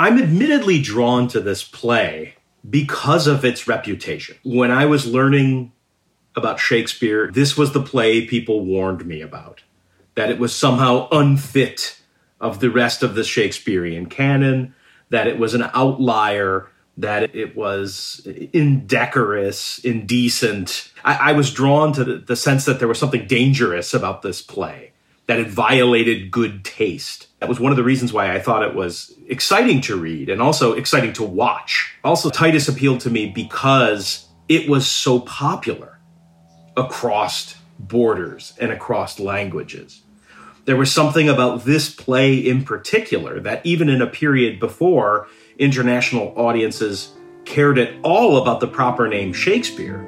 I'm admittedly drawn to this play because of its reputation. When I was learning about Shakespeare, this was the play people warned me about that it was somehow unfit of the rest of the Shakespearean canon, that it was an outlier, that it was indecorous, indecent. I, I was drawn to the, the sense that there was something dangerous about this play, that it violated good taste. That was one of the reasons why I thought it was exciting to read and also exciting to watch. Also, Titus appealed to me because it was so popular across borders and across languages. There was something about this play in particular that, even in a period before international audiences cared at all about the proper name Shakespeare,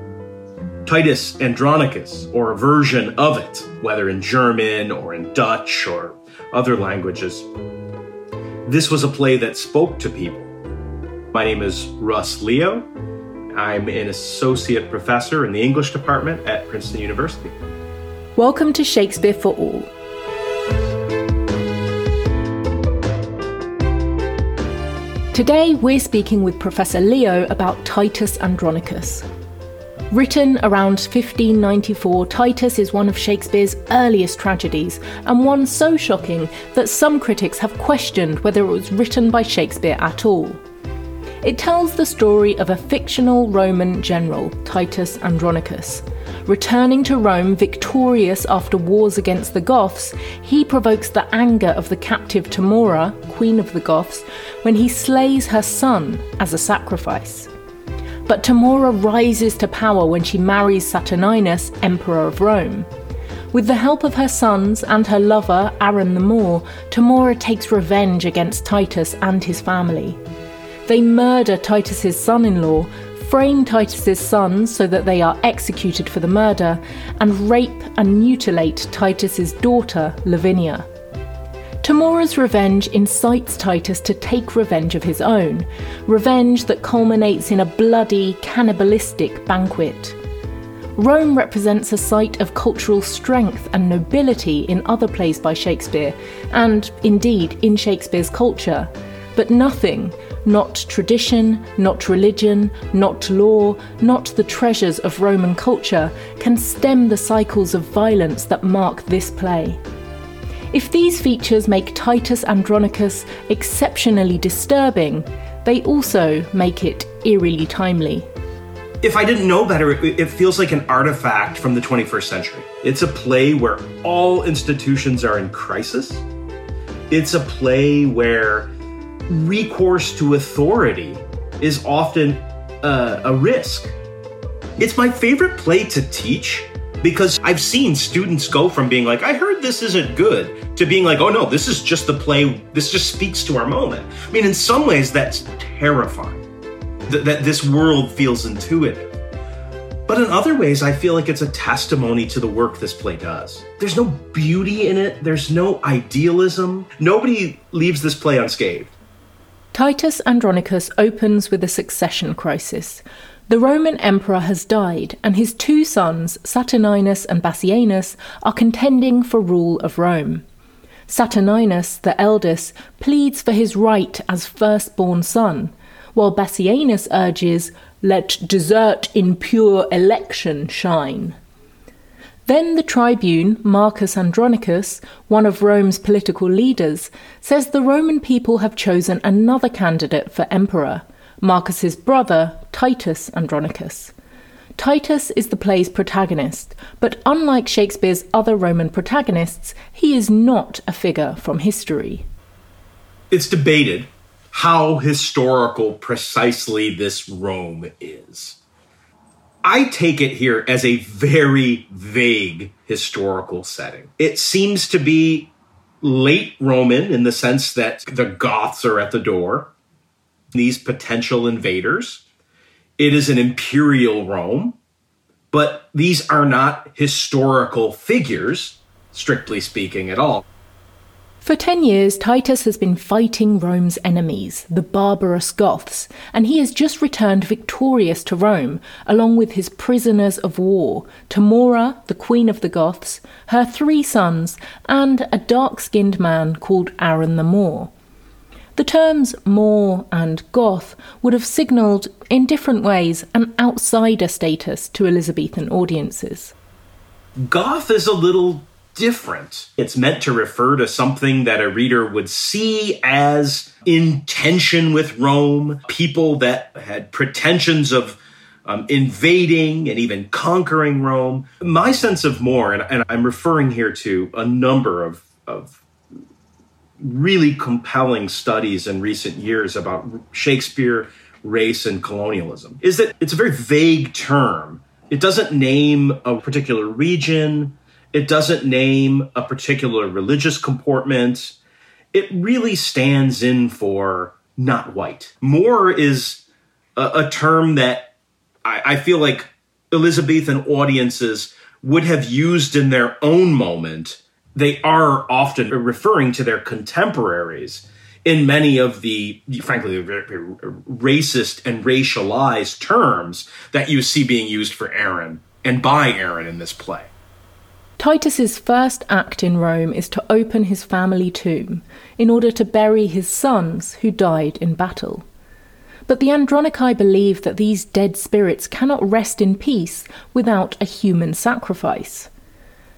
Titus Andronicus, or a version of it, whether in German or in Dutch or other languages, this was a play that spoke to people. My name is Russ Leo. I'm an associate professor in the English department at Princeton University. Welcome to Shakespeare for All. Today we're speaking with Professor Leo about Titus Andronicus. Written around 1594, Titus is one of Shakespeare's earliest tragedies, and one so shocking that some critics have questioned whether it was written by Shakespeare at all. It tells the story of a fictional Roman general, Titus Andronicus. Returning to Rome victorious after wars against the Goths, he provokes the anger of the captive Tamora, queen of the Goths, when he slays her son as a sacrifice. But Tamora rises to power when she marries Saturninus, emperor of Rome. With the help of her sons and her lover, Aaron the Moor, Tamora takes revenge against Titus and his family. They murder Titus's son in law, frame Titus's sons so that they are executed for the murder, and rape and mutilate Titus's daughter, Lavinia. Tamora's revenge incites Titus to take revenge of his own, revenge that culminates in a bloody, cannibalistic banquet. Rome represents a site of cultural strength and nobility in other plays by Shakespeare, and indeed in Shakespeare's culture, but nothing not tradition, not religion, not law, not the treasures of Roman culture can stem the cycles of violence that mark this play. If these features make Titus Andronicus exceptionally disturbing, they also make it eerily timely. If I didn't know better, it feels like an artifact from the 21st century. It's a play where all institutions are in crisis. It's a play where recourse to authority is often a risk. It's my favorite play to teach because I've seen students go from being like, I heard this isn't good, to being like, oh no, this is just the play, this just speaks to our moment. I mean, in some ways, that's terrifying th- that this world feels intuitive. But in other ways, I feel like it's a testimony to the work this play does. There's no beauty in it, there's no idealism. Nobody leaves this play unscathed. Titus Andronicus opens with a succession crisis. The Roman emperor has died, and his two sons, Saturninus and Bassianus, are contending for rule of Rome. Saturninus, the eldest, pleads for his right as firstborn son, while Bassianus urges, Let desert in pure election shine. Then the tribune, Marcus Andronicus, one of Rome's political leaders, says the Roman people have chosen another candidate for emperor, Marcus's brother, Titus Andronicus. Titus is the play's protagonist, but unlike Shakespeare's other Roman protagonists, he is not a figure from history. It's debated how historical precisely this Rome is. I take it here as a very vague historical setting. It seems to be late Roman in the sense that the Goths are at the door, these potential invaders. It is an imperial Rome, but these are not historical figures, strictly speaking, at all. For ten years, Titus has been fighting Rome's enemies, the barbarous Goths, and he has just returned victorious to Rome, along with his prisoners of war, Tamora, the queen of the Goths, her three sons, and a dark skinned man called Aaron the Moor. The terms Moor and Goth would have signalled, in different ways, an outsider status to Elizabethan audiences. Goth is a little different. It's meant to refer to something that a reader would see as in tension with Rome, people that had pretensions of um, invading and even conquering Rome. My sense of Moor, and, and I'm referring here to a number of, of really compelling studies in recent years about Shakespeare, race, and colonialism, is that it's a very vague term. It doesn't name a particular region, it doesn't name a particular religious comportment. It really stands in for not white. Moor is a, a term that I, I feel like Elizabethan audiences would have used in their own moment. They are often referring to their contemporaries in many of the, frankly, racist and racialized terms that you see being used for Aaron and by Aaron in this play. Titus's first act in Rome is to open his family tomb in order to bury his sons who died in battle. But the Andronici believe that these dead spirits cannot rest in peace without a human sacrifice.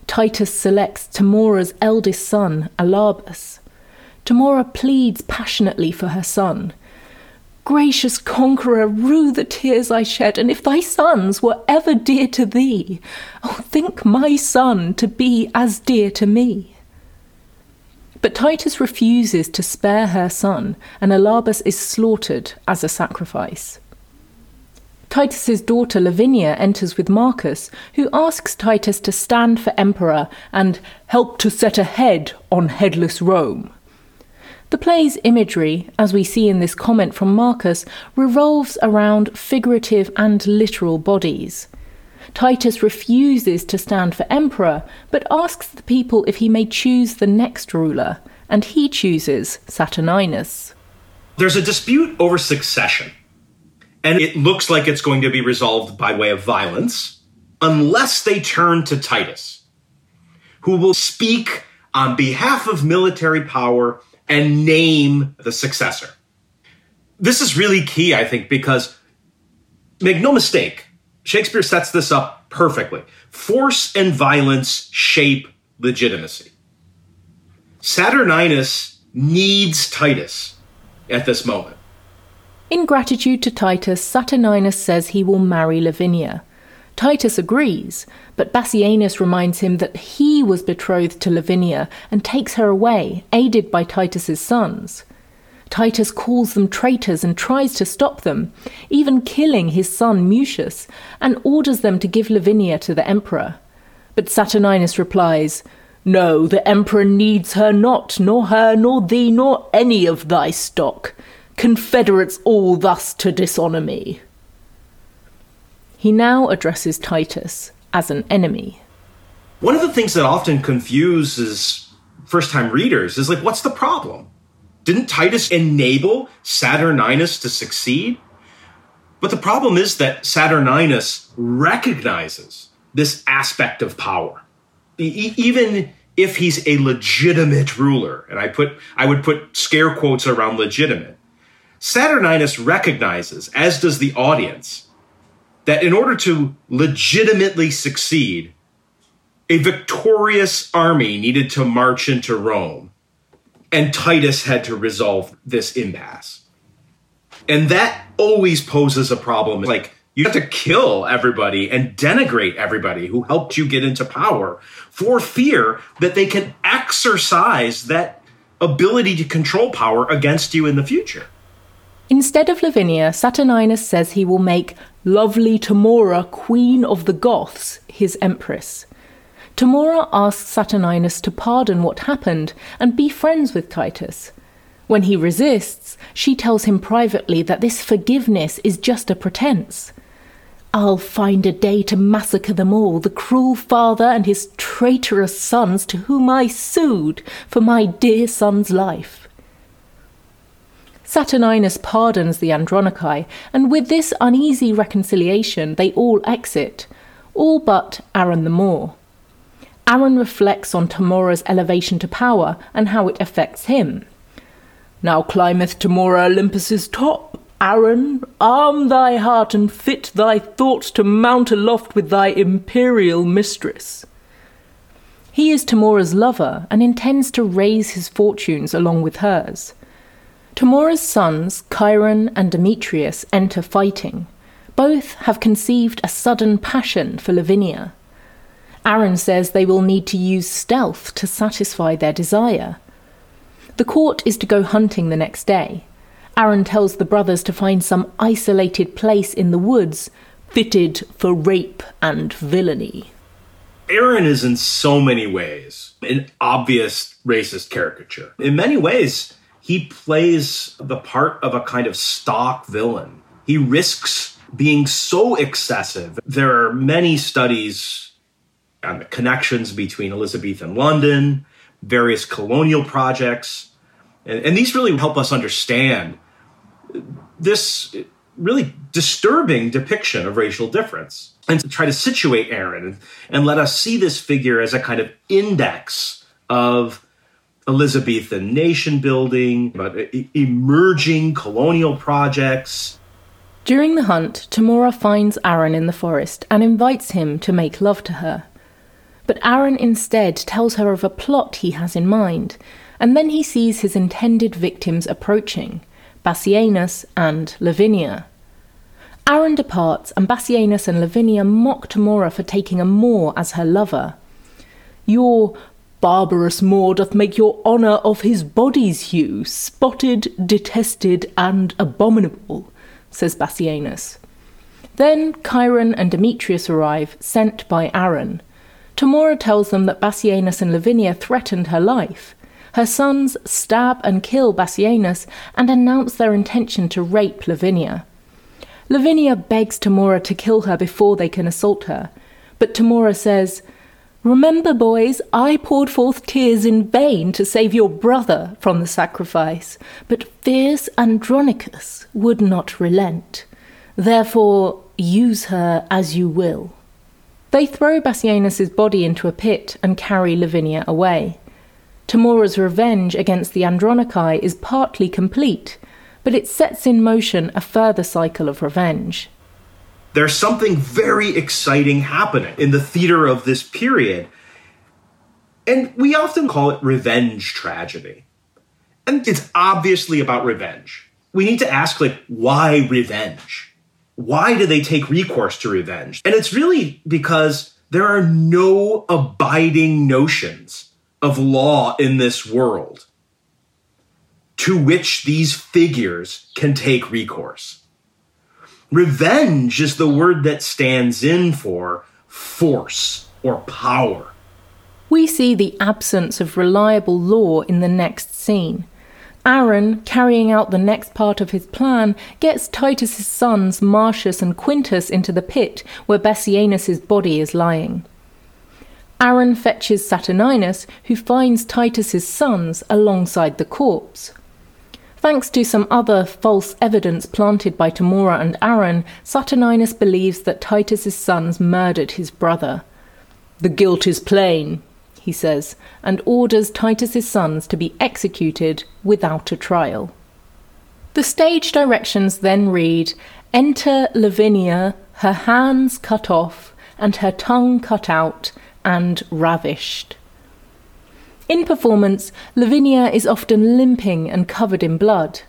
Titus selects Tamora's eldest son, Alarbus. Tamora pleads passionately for her son, Gracious conqueror, rue the tears I shed, and if thy sons were ever dear to thee, oh, think my son to be as dear to me. But Titus refuses to spare her son, and Alarbus is slaughtered as a sacrifice. Titus's daughter Lavinia enters with Marcus, who asks Titus to stand for emperor and help to set a head on headless Rome. The play's imagery, as we see in this comment from Marcus, revolves around figurative and literal bodies. Titus refuses to stand for emperor, but asks the people if he may choose the next ruler, and he chooses Saturninus. There's a dispute over succession, and it looks like it's going to be resolved by way of violence, unless they turn to Titus, who will speak on behalf of military power and name the successor. This is really key, I think, because make no mistake, Shakespeare sets this up perfectly. Force and violence shape legitimacy. Saturninus needs Titus at this moment. In gratitude to Titus, Saturninus says he will marry Lavinia. Titus agrees, but Bassianus reminds him that he was betrothed to Lavinia and takes her away, aided by Titus's sons. Titus calls them traitors and tries to stop them, even killing his son Mucius, and orders them to give Lavinia to the emperor. But Saturninus replies, No, the emperor needs her not, nor her, nor thee, nor any of thy stock. Confederates all thus to dishonour me. He now addresses Titus as an enemy. One of the things that often confuses first time readers is like, what's the problem? Didn't Titus enable Saturninus to succeed? But the problem is that Saturninus recognizes this aspect of power. E- even if he's a legitimate ruler, and I put I would put scare quotes around legitimate, Saturninus recognizes, as does the audience, that in order to legitimately succeed, a victorious army needed to march into Rome, and Titus had to resolve this impasse. And that always poses a problem. Like, you have to kill everybody and denigrate everybody who helped you get into power for fear that they can exercise that ability to control power against you in the future. Instead of Lavinia, Saturninus says he will make lovely Tamora, queen of the Goths, his empress. Tamora asks Saturninus to pardon what happened and be friends with Titus. When he resists, she tells him privately that this forgiveness is just a pretense. I'll find a day to massacre them all, the cruel father and his traitorous sons to whom I sued for my dear son's life. Saturninus pardons the Andronici, and with this uneasy reconciliation, they all exit, all but Aaron the Moor. Aaron reflects on Tamora's elevation to power and how it affects him. Now climbeth Tamora Olympus's top. Aaron, arm thy heart and fit thy thoughts to mount aloft with thy imperial mistress. He is Tamora's lover and intends to raise his fortunes along with hers. Tamora's sons, Chiron and Demetrius, enter fighting. Both have conceived a sudden passion for Lavinia. Aaron says they will need to use stealth to satisfy their desire. The court is to go hunting the next day. Aaron tells the brothers to find some isolated place in the woods fitted for rape and villainy. Aaron is in so many ways an obvious racist caricature. In many ways, he plays the part of a kind of stock villain. He risks being so excessive. There are many studies on the connections between Elizabethan London, various colonial projects, and, and these really help us understand this really disturbing depiction of racial difference and to try to situate Aaron and, and let us see this figure as a kind of index of Elizabethan nation building, about emerging colonial projects. During the hunt, Tamora finds Aaron in the forest and invites him to make love to her. But Aaron instead tells her of a plot he has in mind, and then he sees his intended victims approaching Bassianus and Lavinia. Aaron departs, and Bassianus and Lavinia mock Tamora for taking a Moor as her lover. Your barbarous Moor doth make your honour of his body's hue spotted, detested, and abominable, says Bassianus. Then Chiron and Demetrius arrive, sent by Aaron. Tamora tells them that Bassianus and Lavinia threatened her life. Her sons stab and kill Bassianus and announce their intention to rape Lavinia. Lavinia begs Tamora to kill her before they can assault her, but Tamora says, Remember, boys, I poured forth tears in vain to save your brother from the sacrifice, but fierce Andronicus would not relent. Therefore, use her as you will. They throw Bassianus's body into a pit and carry Lavinia away. Tamora's revenge against the Andronici is partly complete, but it sets in motion a further cycle of revenge. There's something very exciting happening in the theater of this period. And we often call it revenge tragedy. And it's obviously about revenge. We need to ask, like, why revenge? Why do they take recourse to revenge? And it's really because there are no abiding notions of law in this world to which these figures can take recourse. Revenge is the word that stands in for force or power. We see the absence of reliable law in the next scene. Aaron, carrying out the next part of his plan, gets Titus's sons Marcius and Quintus into the pit where Bassianus's body is lying. Aaron fetches Saturninus, who finds Titus's sons alongside the corpse. Thanks to some other false evidence planted by Tamora and Aaron, Saturninus believes that Titus's sons murdered his brother. The guilt is plain, he says, and orders Titus's sons to be executed without a trial. The stage directions then read Enter Lavinia, her hands cut off, and her tongue cut out, and ravished. In performance, Lavinia is often limping and covered in blood.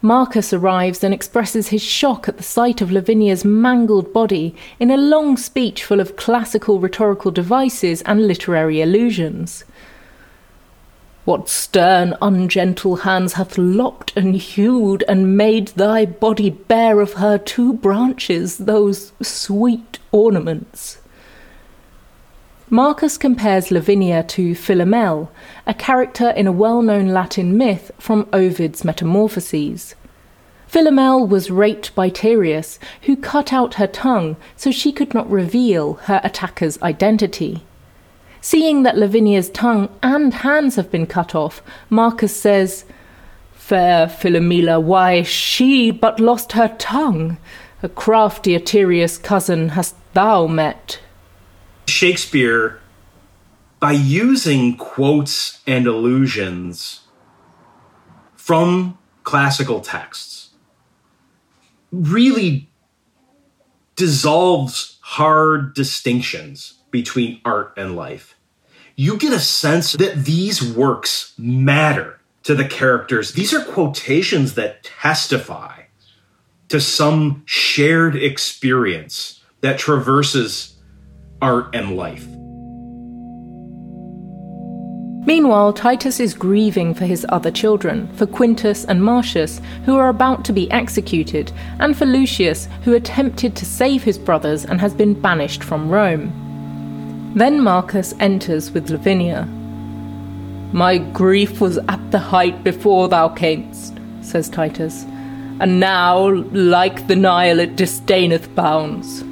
Marcus arrives and expresses his shock at the sight of Lavinia's mangled body in a long speech full of classical rhetorical devices and literary allusions. What stern, ungentle hands hath lopped and hewed and made thy body bare of her two branches, those sweet ornaments? Marcus compares Lavinia to Philomel, a character in a well known Latin myth from Ovid's Metamorphoses. Philomel was raped by Tereus, who cut out her tongue so she could not reveal her attacker's identity. Seeing that Lavinia's tongue and hands have been cut off, Marcus says, Fair Philomela, why, she but lost her tongue. A craftier Tereus cousin hast thou met. Shakespeare, by using quotes and allusions, from classical texts really dissolves hard distinctions between art and life. You get a sense that these works matter to the characters. These are quotations that testify to some shared experience that traverses art and life. Meanwhile, Titus is grieving for his other children, for Quintus and Marcius, who are about to be executed, and for Lucius, who attempted to save his brothers and has been banished from Rome. Then Marcus enters with Lavinia. My grief was at the height before thou camest, says Titus, and now, like the Nile, it disdaineth bounds.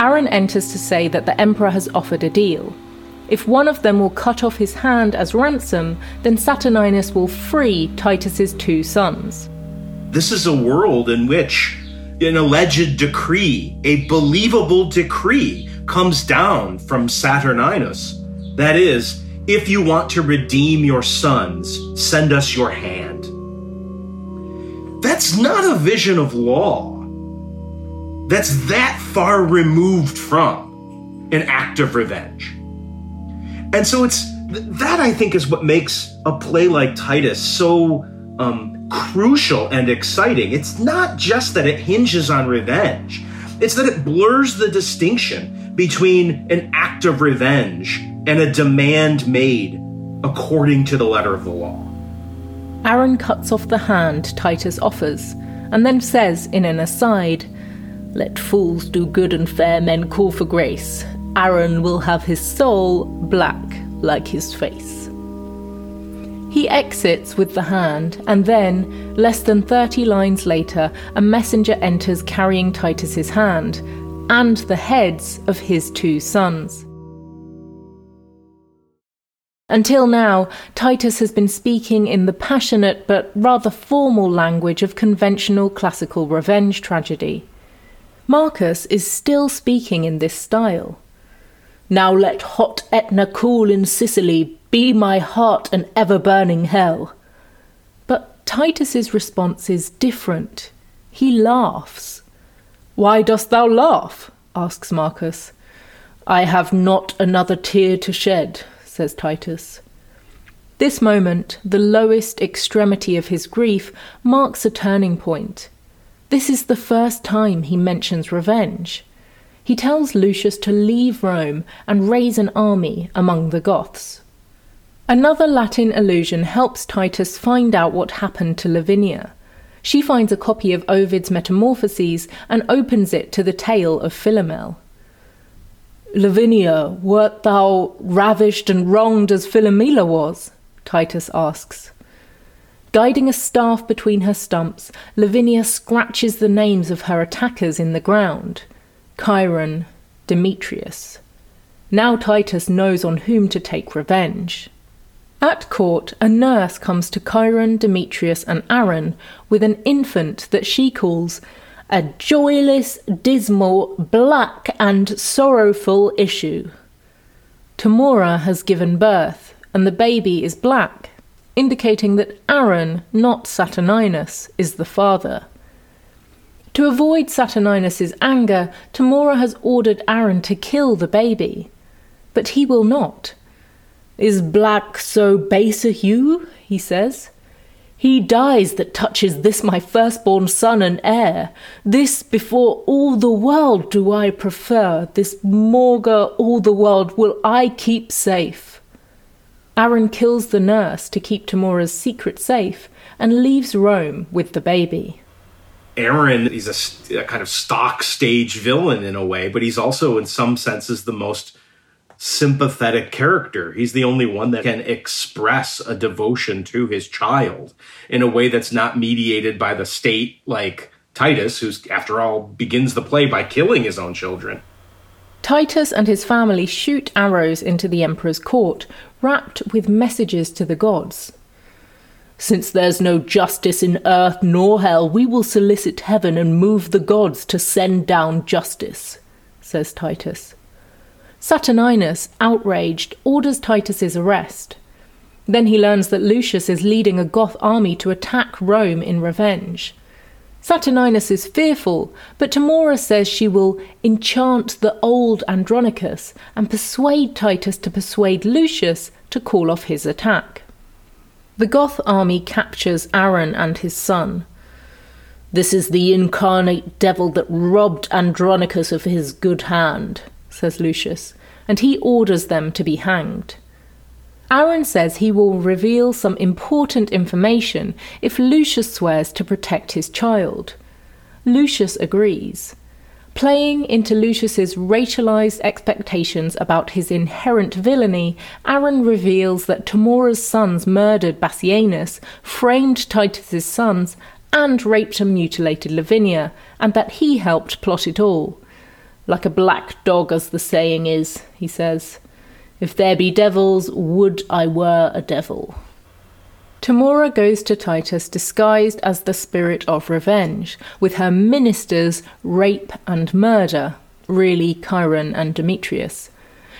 Aaron enters to say that the Emperor has offered a deal, if one of them will cut off his hand as ransom, then Saturninus will free Titus's two sons. This is a world in which an alleged decree, a believable decree, comes down from Saturninus. That is, if you want to redeem your sons, send us your hand. That's not a vision of law. That's that far removed from an act of revenge. And so it's that I think is what makes a play like Titus so um, crucial and exciting. It's not just that it hinges on revenge, it's that it blurs the distinction between an act of revenge and a demand made according to the letter of the law. Aaron cuts off the hand Titus offers and then says in an aside, Let fools do good and fair men call for grace. Aaron will have his soul black like his face. He exits with the hand, and then, less than 30 lines later, a messenger enters carrying Titus's hand and the heads of his two sons. Until now, Titus has been speaking in the passionate but rather formal language of conventional classical revenge tragedy. Marcus is still speaking in this style. Now let hot Etna cool in Sicily be my heart an ever burning hell. But Titus's response is different. He laughs. Why dost thou laugh? asks Marcus. I have not another tear to shed, says Titus. This moment, the lowest extremity of his grief, marks a turning point. This is the first time he mentions revenge he tells Lucius to leave Rome and raise an army among the Goths. Another Latin allusion helps Titus find out what happened to Lavinia. She finds a copy of Ovid's Metamorphoses and opens it to the tale of Philomel. Lavinia, wert thou ravished and wronged as Philomela was? Titus asks. Guiding a staff between her stumps, Lavinia scratches the names of her attackers in the ground. Chiron, Demetrius. Now Titus knows on whom to take revenge. At court, a nurse comes to Chiron, Demetrius, and Aaron with an infant that she calls a joyless, dismal, black, and sorrowful issue. Tamora has given birth, and the baby is black, indicating that Aaron, not Saturninus, is the father. To avoid Saturninus's anger, Tamora has ordered Aaron to kill the baby. But he will not. Is black so base a hue? he says. He dies that touches this my firstborn son and heir. This before all the world do I prefer. This maugre all the world will I keep safe. Aaron kills the nurse to keep Tamora's secret safe and leaves Rome with the baby. Aaron, is a, a, kind of stock stage villain in a way, but he's also, in some senses, the most sympathetic character. He's the only one that can express a devotion to his child in a way that's not mediated by the state, like Titus, who's, after all, begins the play by killing his own children. Titus and his family shoot arrows into the emperor's court, wrapped with messages to the gods. Since there's no justice in earth nor hell, we will solicit heaven and move the gods to send down justice, says Titus. Saturninus, outraged, orders Titus's arrest. Then he learns that Lucius is leading a Goth army to attack Rome in revenge. Saturninus is fearful, but Tamora says she will enchant the old Andronicus and persuade Titus to persuade Lucius to call off his attack. The Goth army captures Aaron and his son. This is the incarnate devil that robbed Andronicus of his good hand, says Lucius, and he orders them to be hanged. Aaron says he will reveal some important information if Lucius swears to protect his child. Lucius agrees. Playing into Lucius's racialized expectations about his inherent villainy, Aaron reveals that Tamora's sons murdered Bassianus, framed Titus's sons, and raped and mutilated Lavinia, and that he helped plot it all. Like a black dog, as the saying is, he says. If there be devils, would I were a devil. Tamora goes to Titus disguised as the spirit of revenge, with her ministers rape and murder, really Chiron and Demetrius.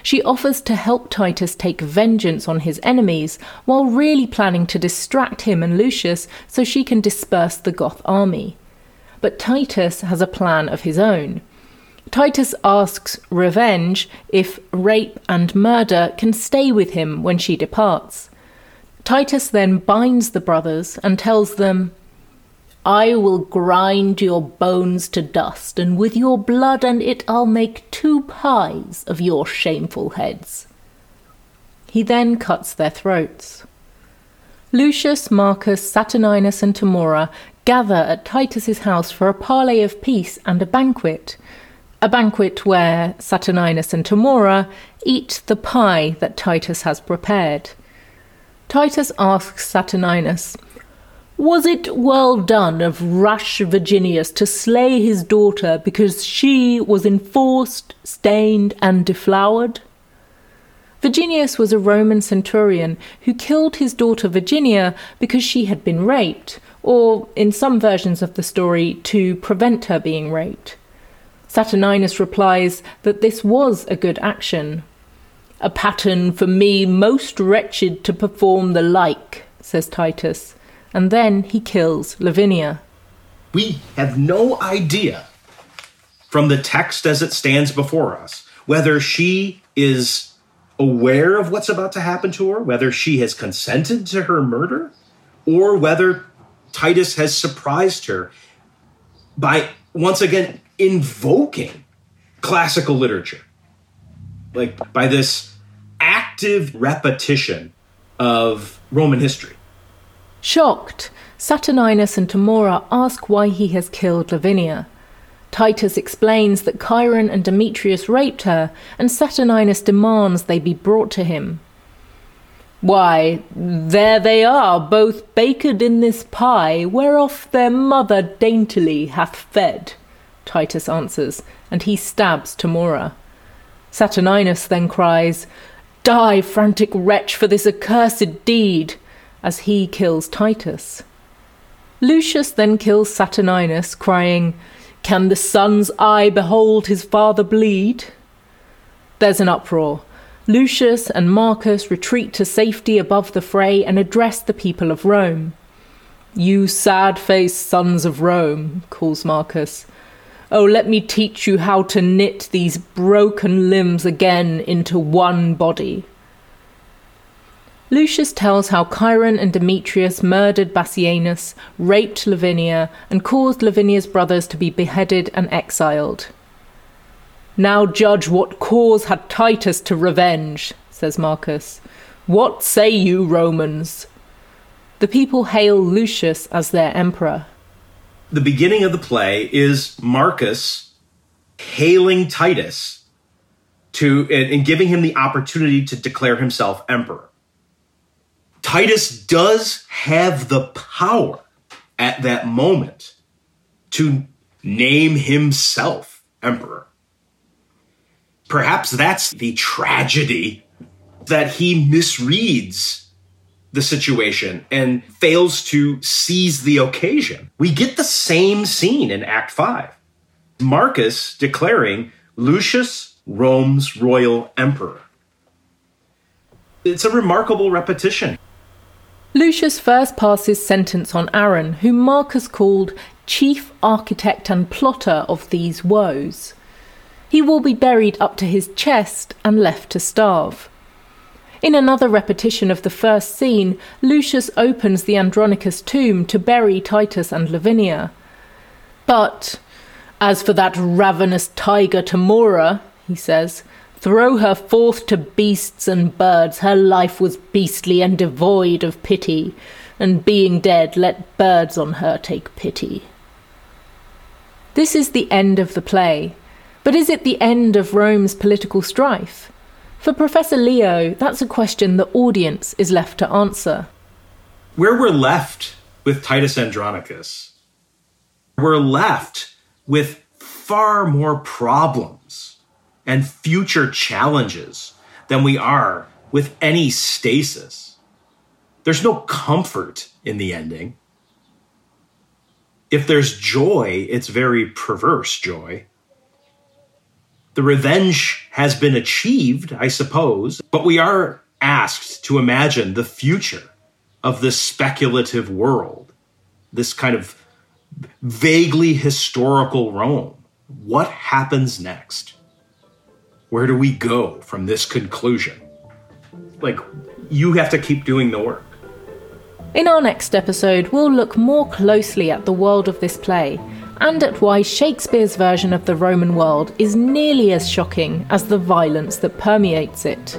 She offers to help Titus take vengeance on his enemies, while really planning to distract him and Lucius so she can disperse the Goth army. But Titus has a plan of his own. Titus asks Revenge if rape and murder can stay with him when she departs. Titus then binds the brothers and tells them, I will grind your bones to dust, and with your blood and it I'll make two pies of your shameful heads. He then cuts their throats. Lucius, Marcus, Saturninus, and Tamora gather at Titus's house for a parley of peace and a banquet, a banquet where Saturninus and Tamora eat the pie that Titus has prepared. Titus asks Saturninus, Was it well done of rash Virginius to slay his daughter because she was enforced, stained, and deflowered? Virginius was a Roman centurion who killed his daughter Virginia because she had been raped, or, in some versions of the story, to prevent her being raped. Saturninus replies that this was a good action. A pattern for me most wretched to perform the like, says Titus, and then he kills Lavinia. We have no idea from the text as it stands before us whether she is aware of what's about to happen to her, whether she has consented to her murder, or whether Titus has surprised her by once again invoking classical literature. Like by this active repetition of Roman history. Shocked, Saturninus and Tamora ask why he has killed Lavinia. Titus explains that Chiron and Demetrius raped her, and Saturninus demands they be brought to him. Why, there they are, both baked in this pie, whereof their mother daintily hath fed. Titus answers, and he stabs Tamora. Saturninus then cries, Die, frantic wretch, for this accursed deed, as he kills Titus. Lucius then kills Saturninus, crying, Can the son's eye behold his father bleed? There's an uproar. Lucius and Marcus retreat to safety above the fray and address the people of Rome. You sad faced sons of Rome, calls Marcus, Oh, let me teach you how to knit these broken limbs again into one body. Lucius tells how Chiron and Demetrius murdered Bassianus, raped Lavinia, and caused Lavinia's brothers to be beheaded and exiled. Now judge what cause had Titus to revenge, says Marcus. What say you, Romans? The people hail Lucius as their emperor the beginning of the play is Marcus hailing Titus to and, and, giving him the opportunity to declare himself emperor. Titus does have the power at that moment to name himself emperor. Perhaps that's the tragedy that he misreads the situation and fails to seize the occasion. We get the same scene in Act 5. Marcus declaring Lucius Rome's royal emperor. It's a remarkable repetition. Lucius first passes sentence on Aaron, whom Marcus called chief architect and plotter of these woes. He will be buried up to his chest and left to starve. In another repetition of the first scene, Lucius opens the Andronicus tomb to bury Titus and Lavinia. But, as for that ravenous tiger Tamora, he says, throw her forth to beasts and birds, her life was beastly and devoid of pity, and being dead, let birds on her take pity. This is the end of the play, but is it the end of Rome's political strife? For Professor Leo, that's a question the audience is left to answer. Where we're left with Titus Andronicus, we're left with far more problems and future challenges than we are with any stasis. There's no comfort in the ending. If there's joy, it's very perverse joy. The revenge has been achieved, I suppose, but we are asked to imagine the future of this speculative world, this kind of vaguely historical Rome. What happens next? Where do we go from this conclusion? Like, you have to keep doing the work. In our next episode, we'll look more closely at the world of this play and at why Shakespeare's version of the Roman world is nearly as shocking as the violence that permeates it.